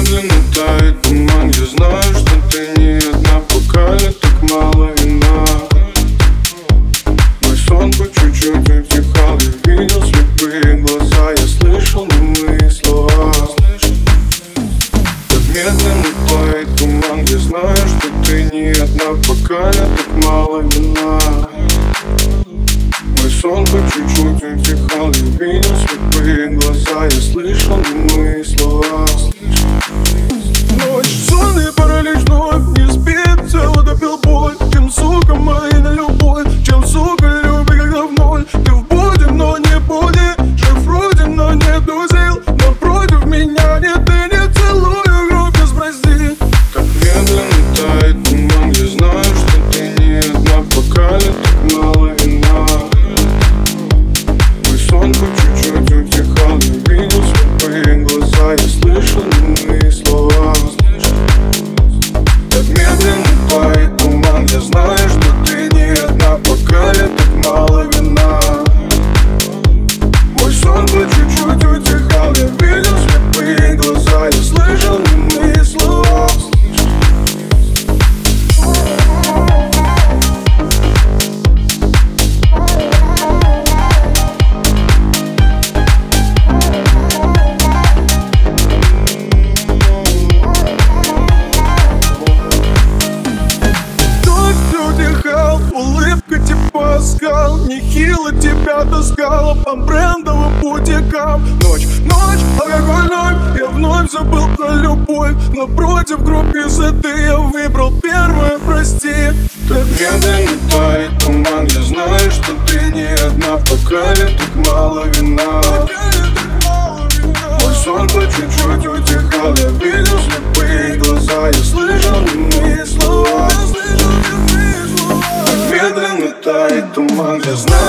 медленно тает туман. Я знаю, что ты не одна Пока я так мало вина Мой сон по чуть-чуть утихал Я видел слепые глаза Я слышал немые слова. Так медленно тает туман Я знаю, что ты не одна Пока я так мало вина Мой сон по чуть-чуть утихал тебя таскала по брендовым бутикам Ночь, ночь, алкоголь вновь Я вновь забыл про любовь. Напротив группы ты я выбрал первое, прости. Так медленно тает туман Я знаю, что ты не одна. Пока я так мало вина? Мой сон по чуть-чуть утихал Я видел слепые глаза. Я слышал немые слова медленно тает туман Я знаю,